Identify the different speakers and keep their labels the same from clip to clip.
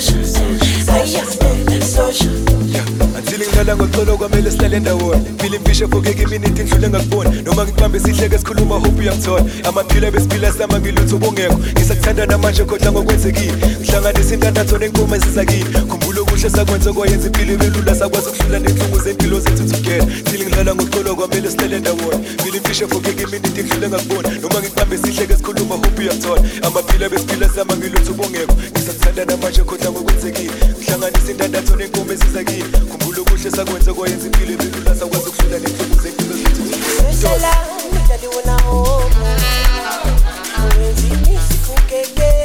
Speaker 1: social sayasiphe social. Antilingqala ngoxolo in the ndawona phila vicious fokeke iminiti ngidlule ngakuboni noma ngibambe sihleke esikhuluma hope uyangithola amaphila besiphila sama ngisakuthanda namanje ngokwenzekile. Ngihlanganisa intandatho nenkomo khumbula okuhle sakwenza kwayenza impilo sakwazi nenhlungu zempilo zethu together. Thile ngidlala ngoxolo kwamele ndawona ngakuboni noma sihleke esikhuluma hope uyangithola amaphila besiphila sama ngisakuthanda namanje ngokwenzekile. Ngihlanganisa intandatho nenkomo khumbula okuhle sakwenza kwayenza impilo sakwazi nenhlungu
Speaker 2: na homo. Mwenzi nisifukeke, go,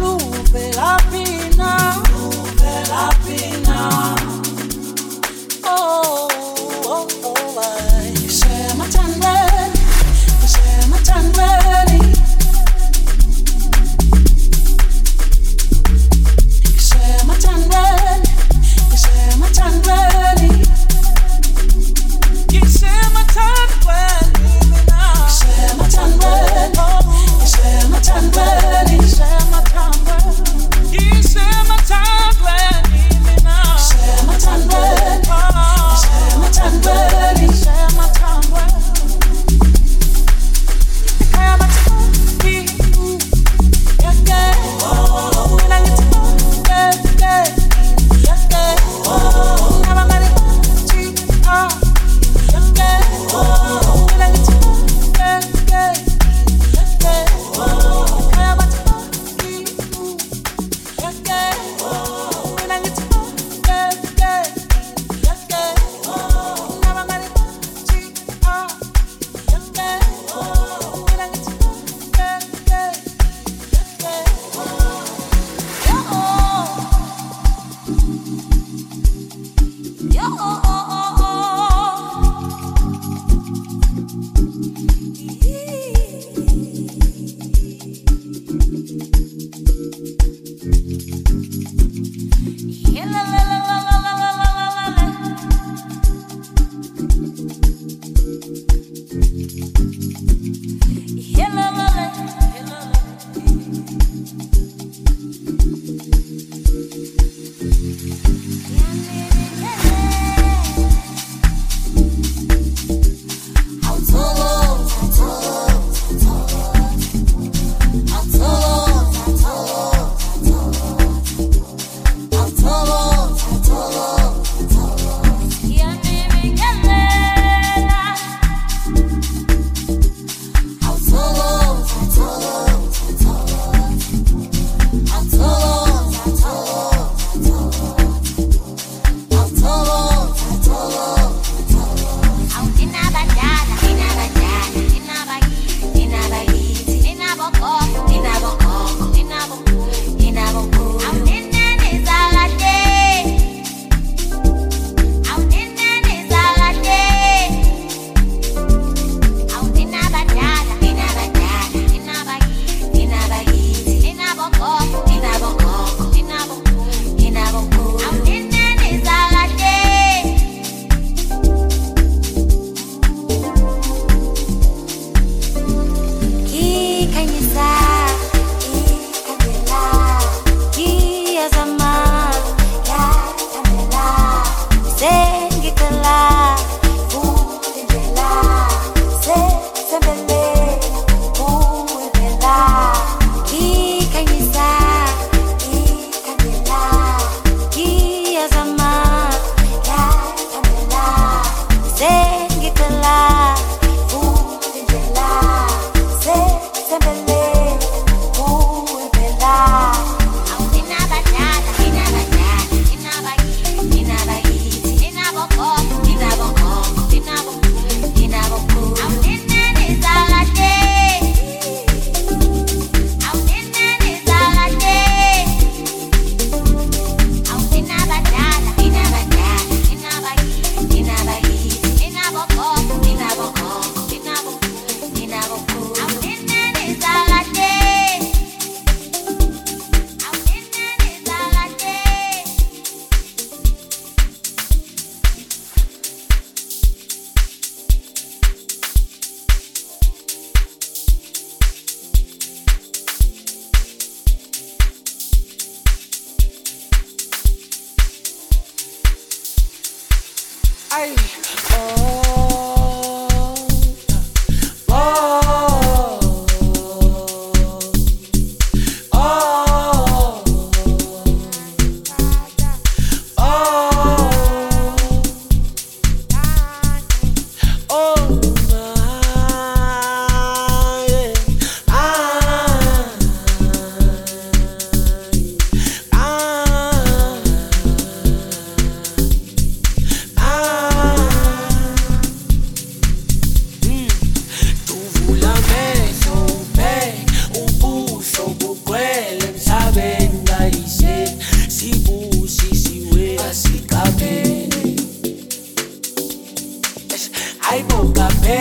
Speaker 2: luvelaphi na
Speaker 3: oh oh oh, oh, oh, oh.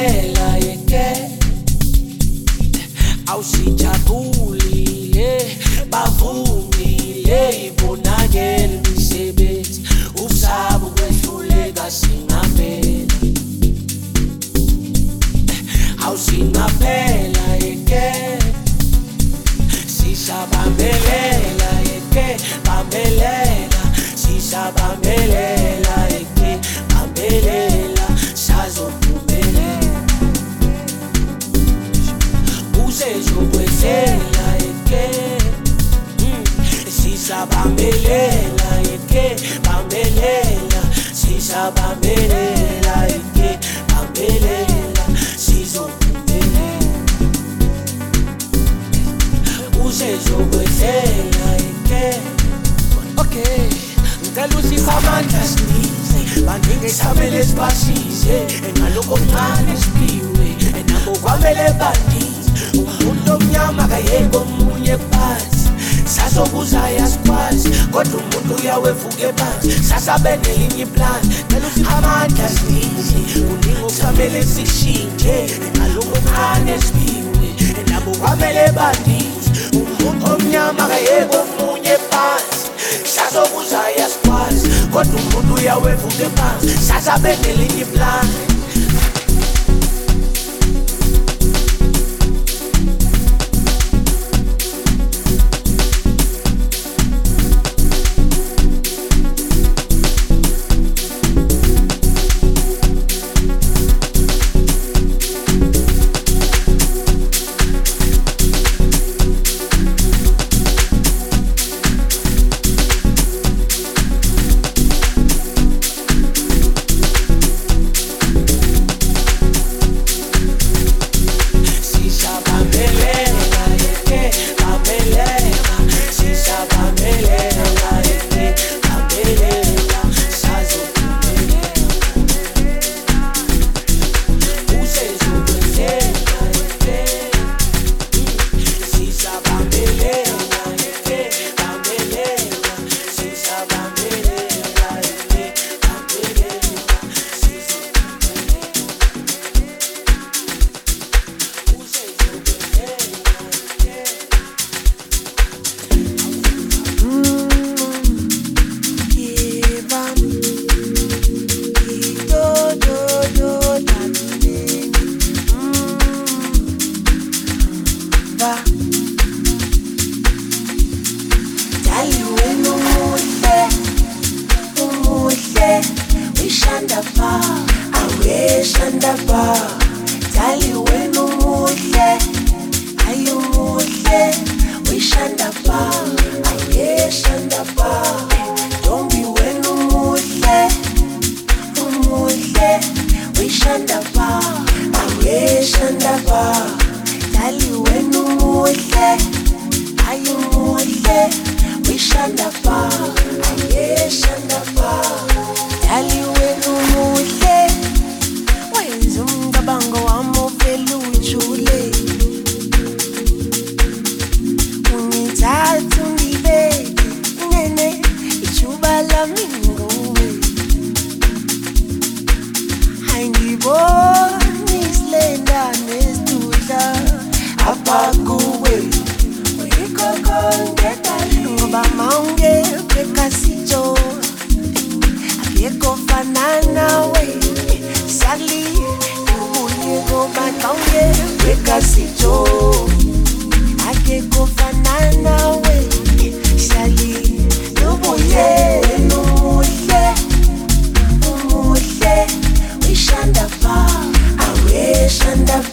Speaker 4: Ela e see you. si ngoba maungepeka sicho akekofananawe sali kunyegoba kaungepeka sicho akekofananawe sali nubuye numuhle umuhle
Speaker 5: wishandapa aweshandapa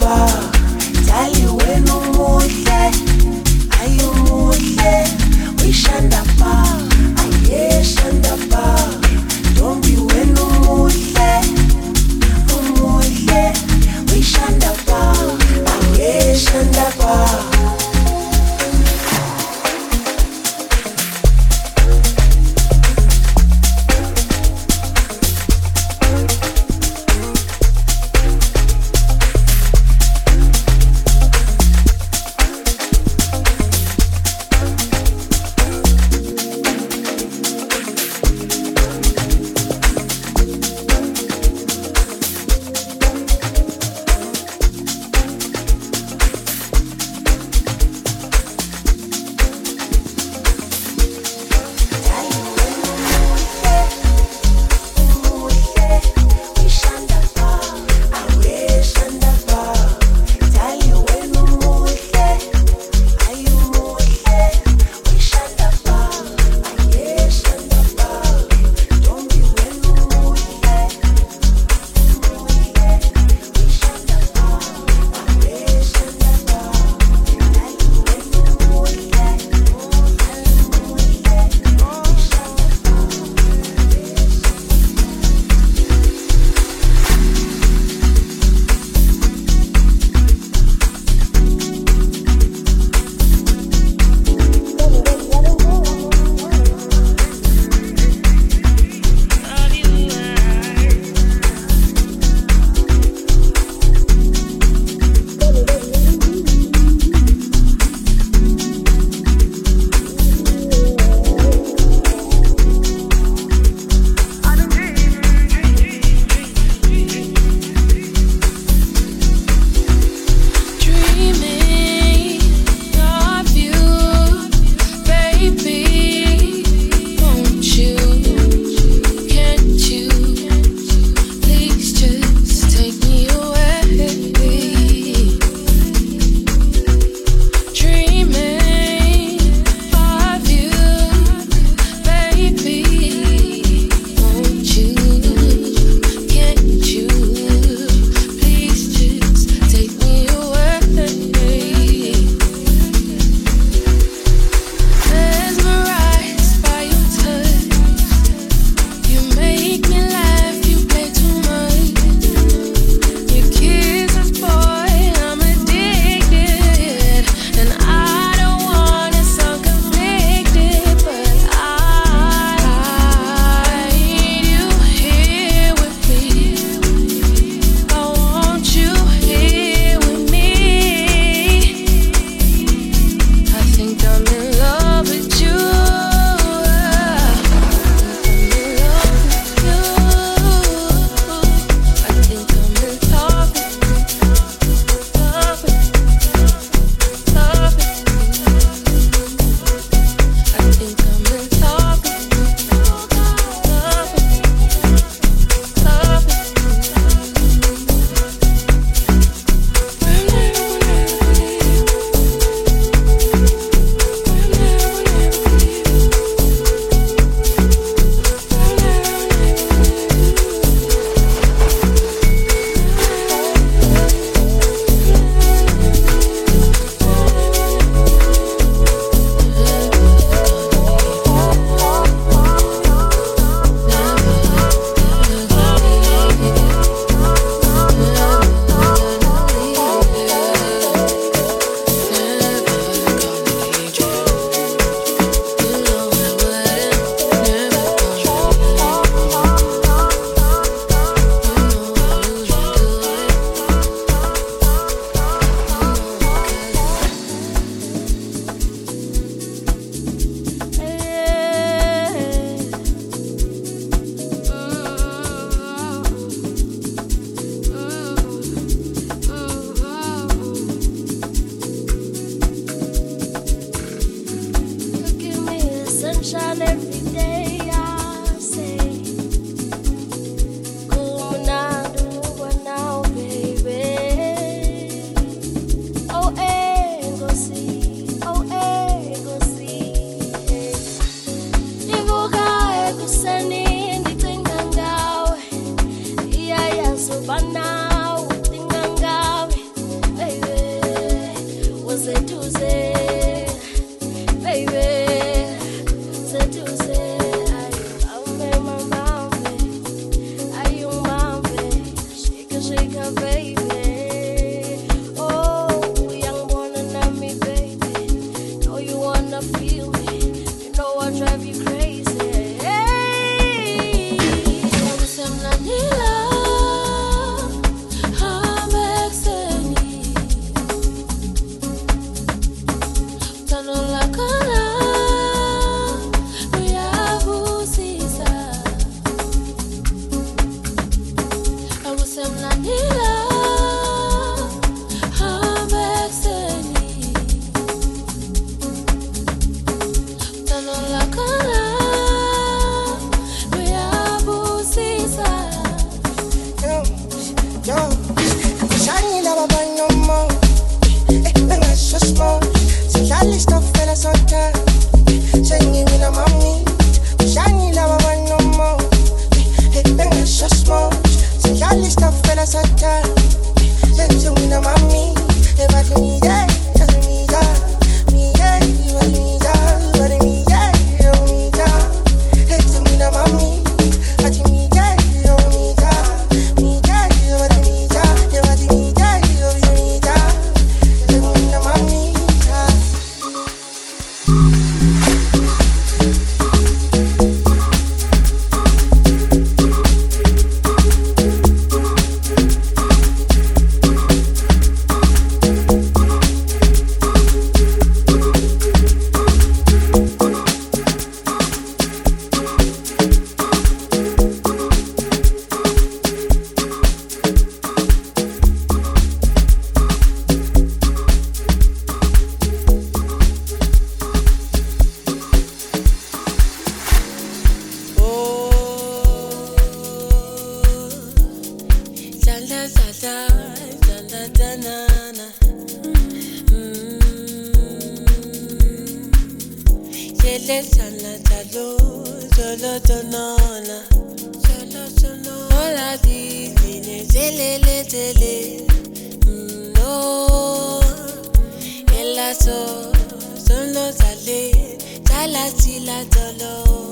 Speaker 5: Tala ti la tolo.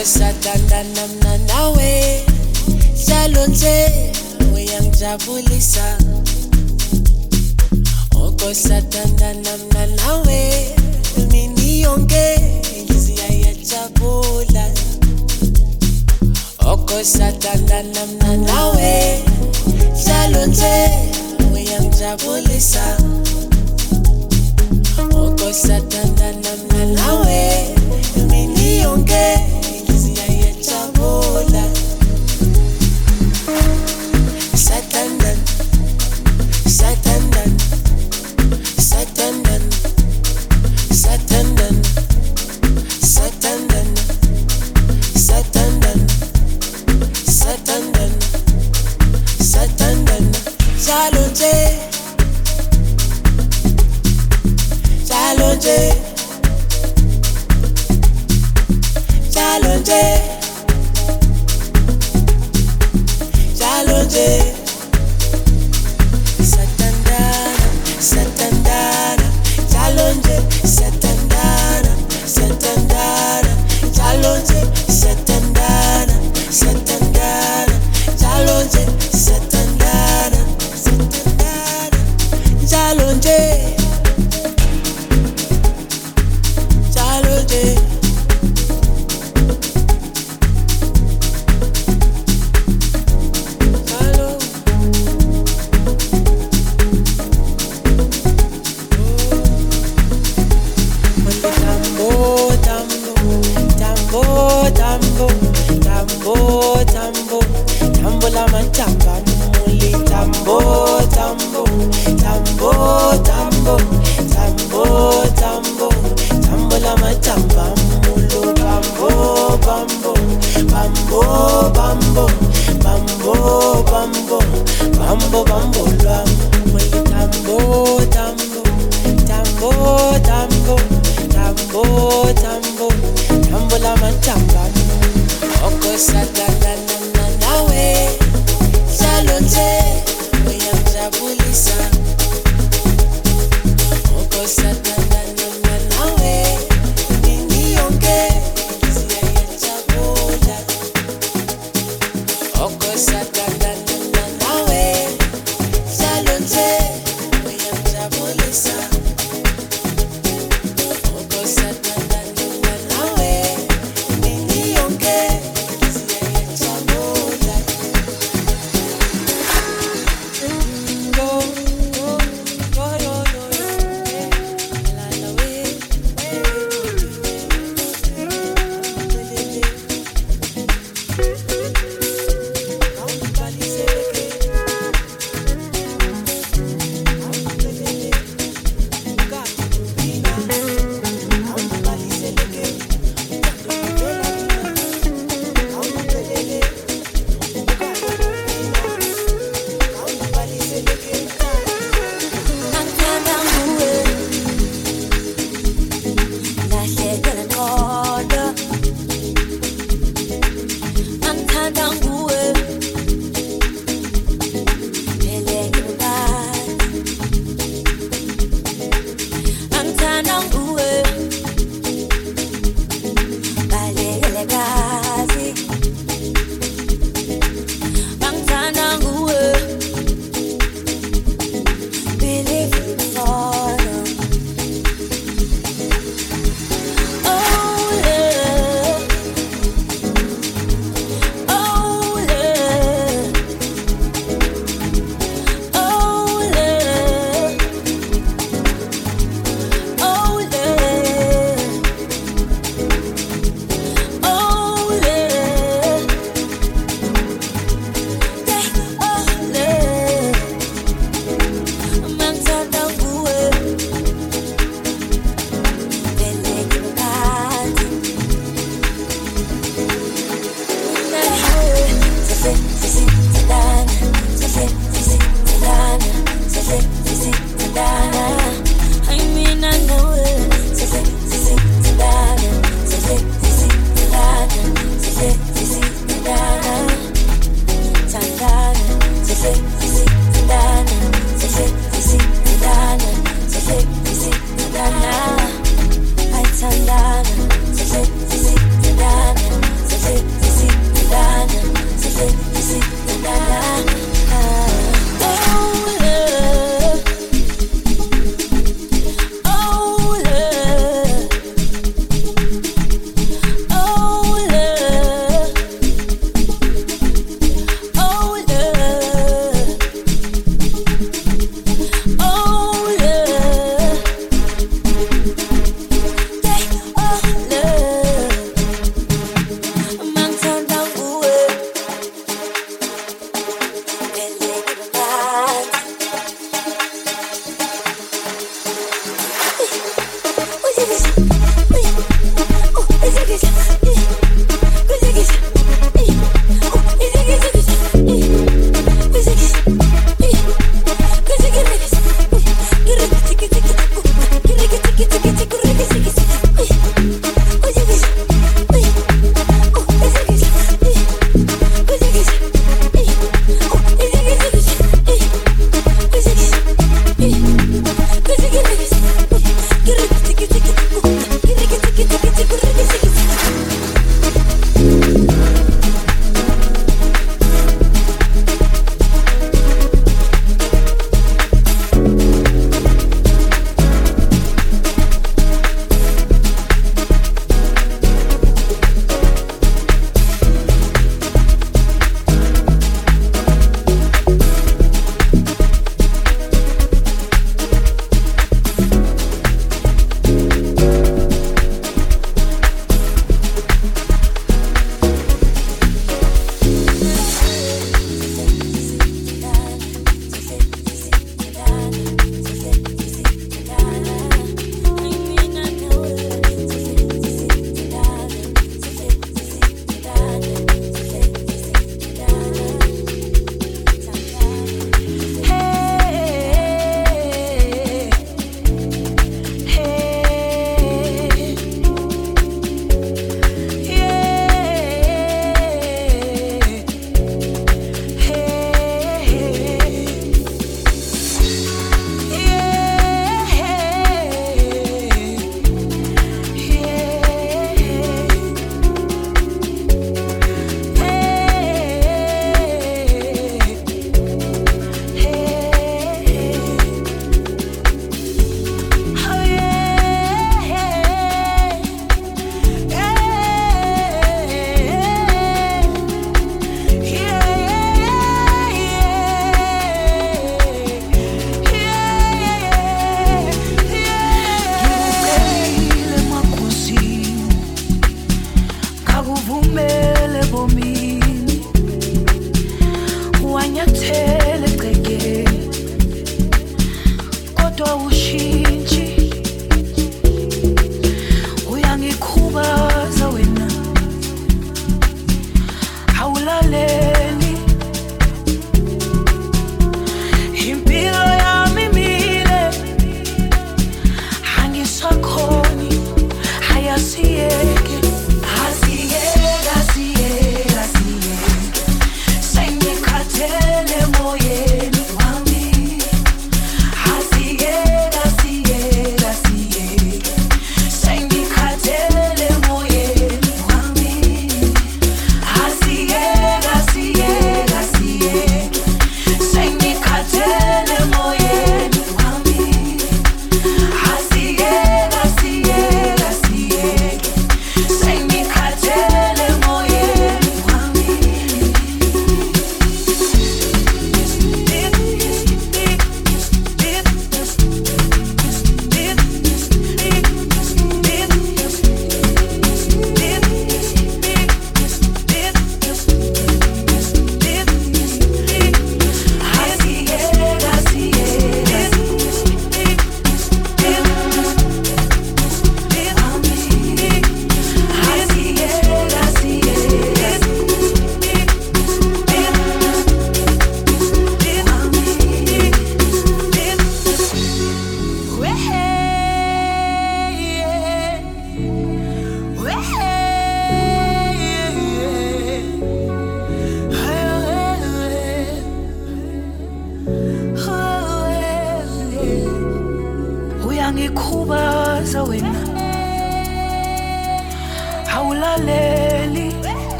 Speaker 5: kusathandana mna nawe. Njalo nje uyangijabulisa okusathandana oh, mna nawe. Mini yonke ngiziyayajabula okusathandana oh, mna nawe. Njalo nje uyangijabulisa okusathandana oh, mna nawe.
Speaker 6: Mini yonke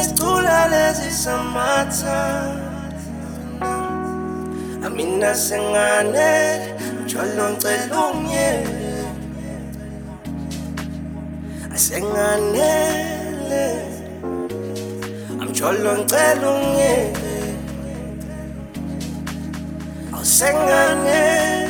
Speaker 6: Tienes tú la lezisa matsa Amina sengane Mjolo ngicela ungiyele Asenganele Amjolo ngicela ungiyele Asenganele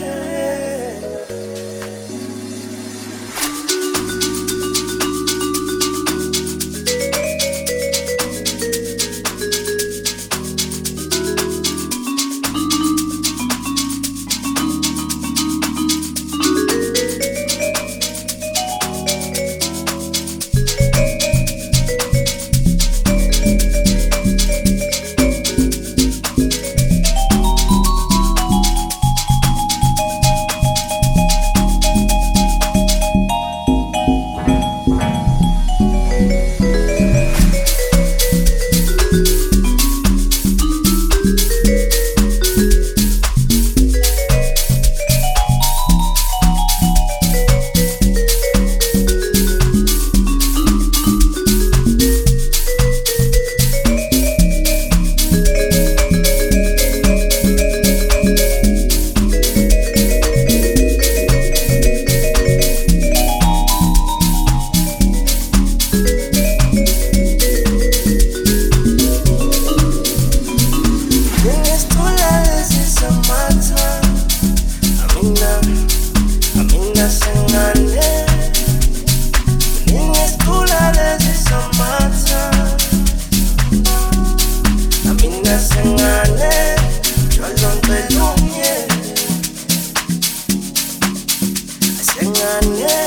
Speaker 6: yeah.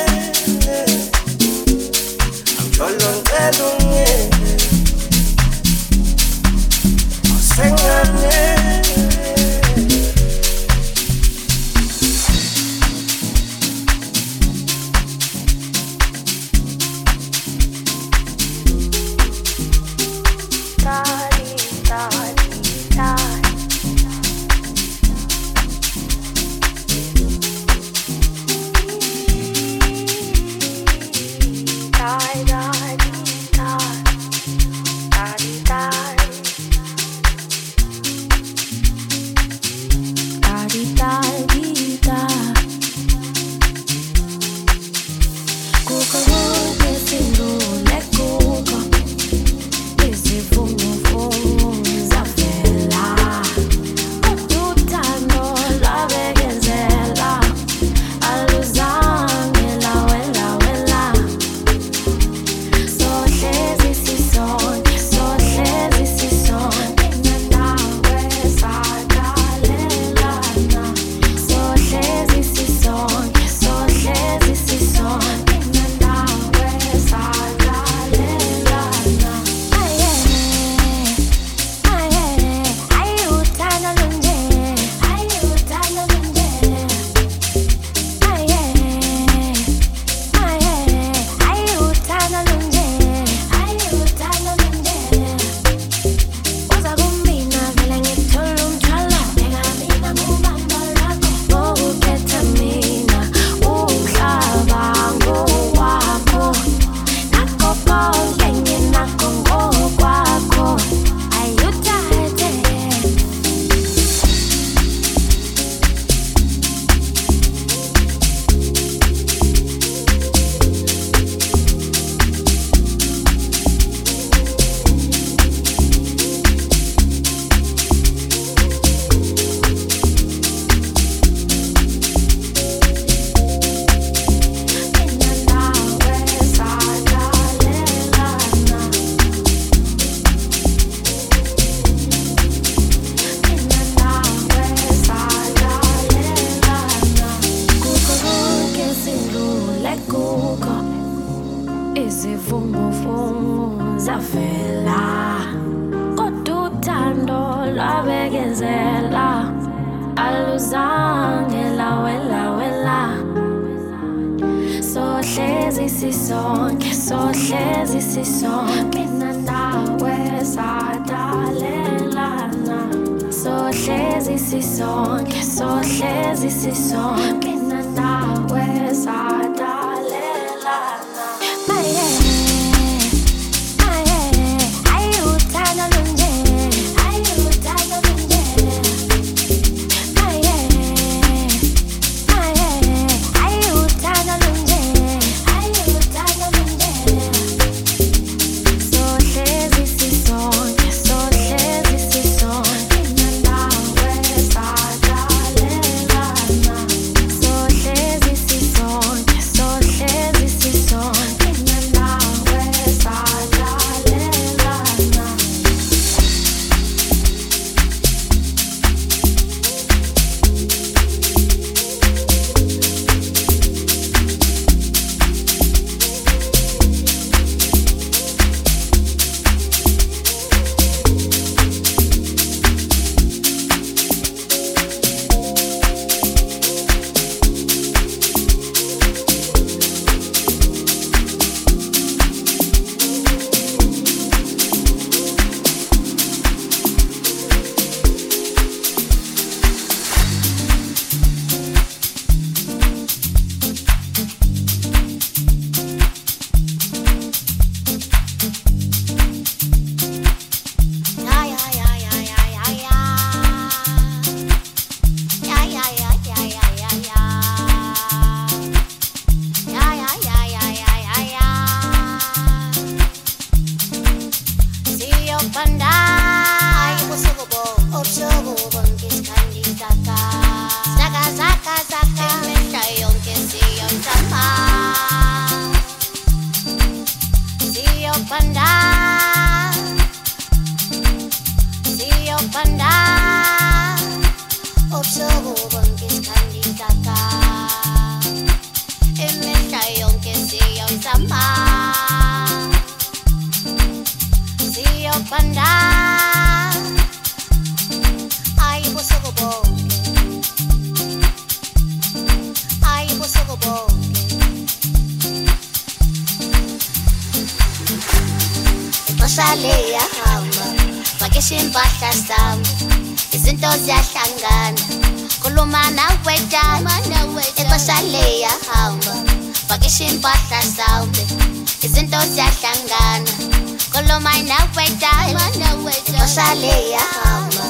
Speaker 6: lea hamba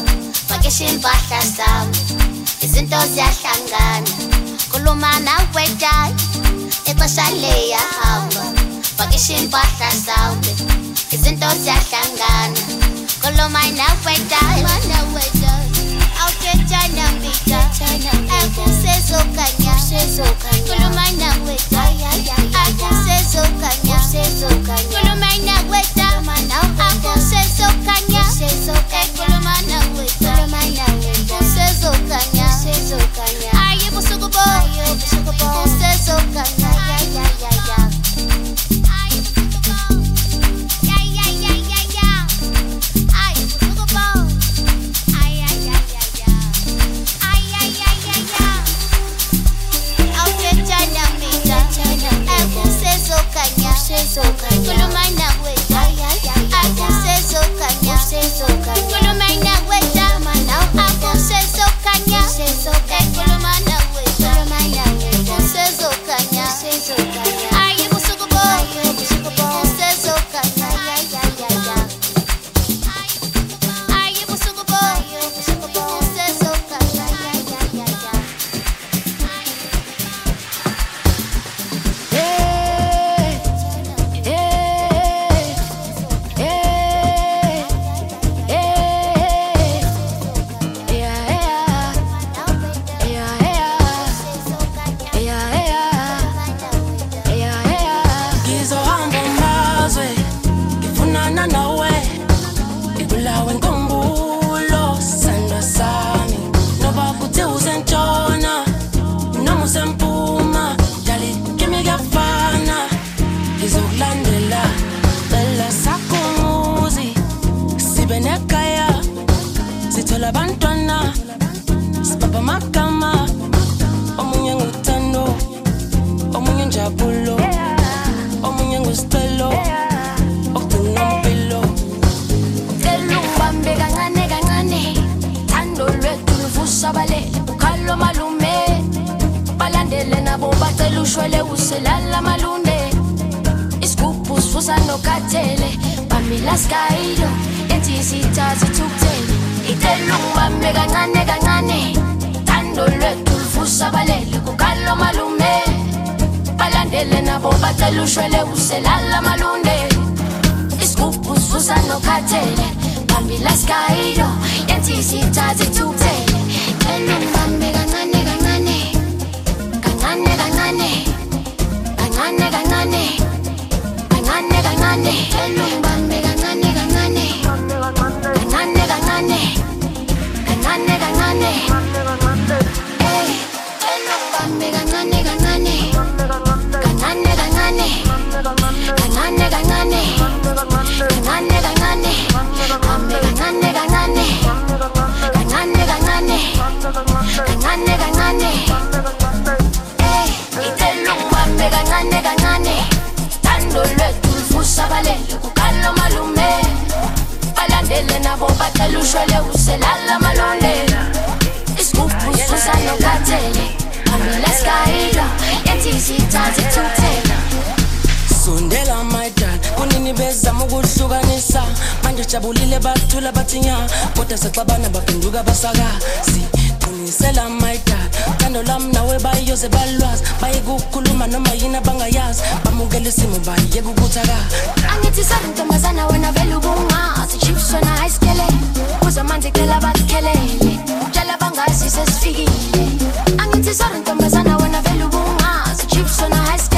Speaker 6: vakeshini mpahla zam izinto ziyahlangana khuluma nawe tayi ixesha leyahamba vakeshini mpahla zam izinto ziyahlangana khuluma nawe tayi awuketshana mbita akusezokanya. Khuluma nawe akusezokanya. Khuluma nawe akusezokanya. say so, full of my network. phela bantwana sibaba magama omunye nguthando omunye njabulo omunye ngusicelo okugcina impilo cela ungibambe kancane kancane thando lwethu luvusabalele ukhalo malume. Balandele nabo bacela ushwele
Speaker 5: uselala malunde isigubhu sivusa nokathele bamila skayido ethi sithathe thukuthele itelungibambe kancane kancane. Thando lwethu livusa balele kukalo malume. Balandele nabo bacela ushwele uselala malunde. Isigubhu sivusa nokhathele bambila skayilo ethi sithathe thukuthele elungibambe kancane kancane. Kancane kancane. Kancane kancane. Kancane kancane. Elungibambe kancane bambe kancane kancane kancane kancane kancane kancane Eh, itelungibambe kancane kancane thando lwethu livusa balele kukalo malume balandele nabo bacela ushwele uselala malole isigubhu sivusa nokhathele bambila skayilo yethi sithathe thukuthele
Speaker 3: sondela my dad kunini bezama ukuhlukanisa. bangichabulile bathula bathinya kodwa saxabana baphenduka basaka si unisela maida uthando lami nawe bayiyoze balwazi bayekukhuluma noma yini abangayazi bamukela isimo bayiyeka ukuthaka
Speaker 5: angithi sangintombazana wena vele ubungazi chips wena ayisikele kuza manje cela bakukhelele tshela bangazi sesifikile angithi sorry ntombazana wena vele ubungazi chips wena
Speaker 3: ayisikele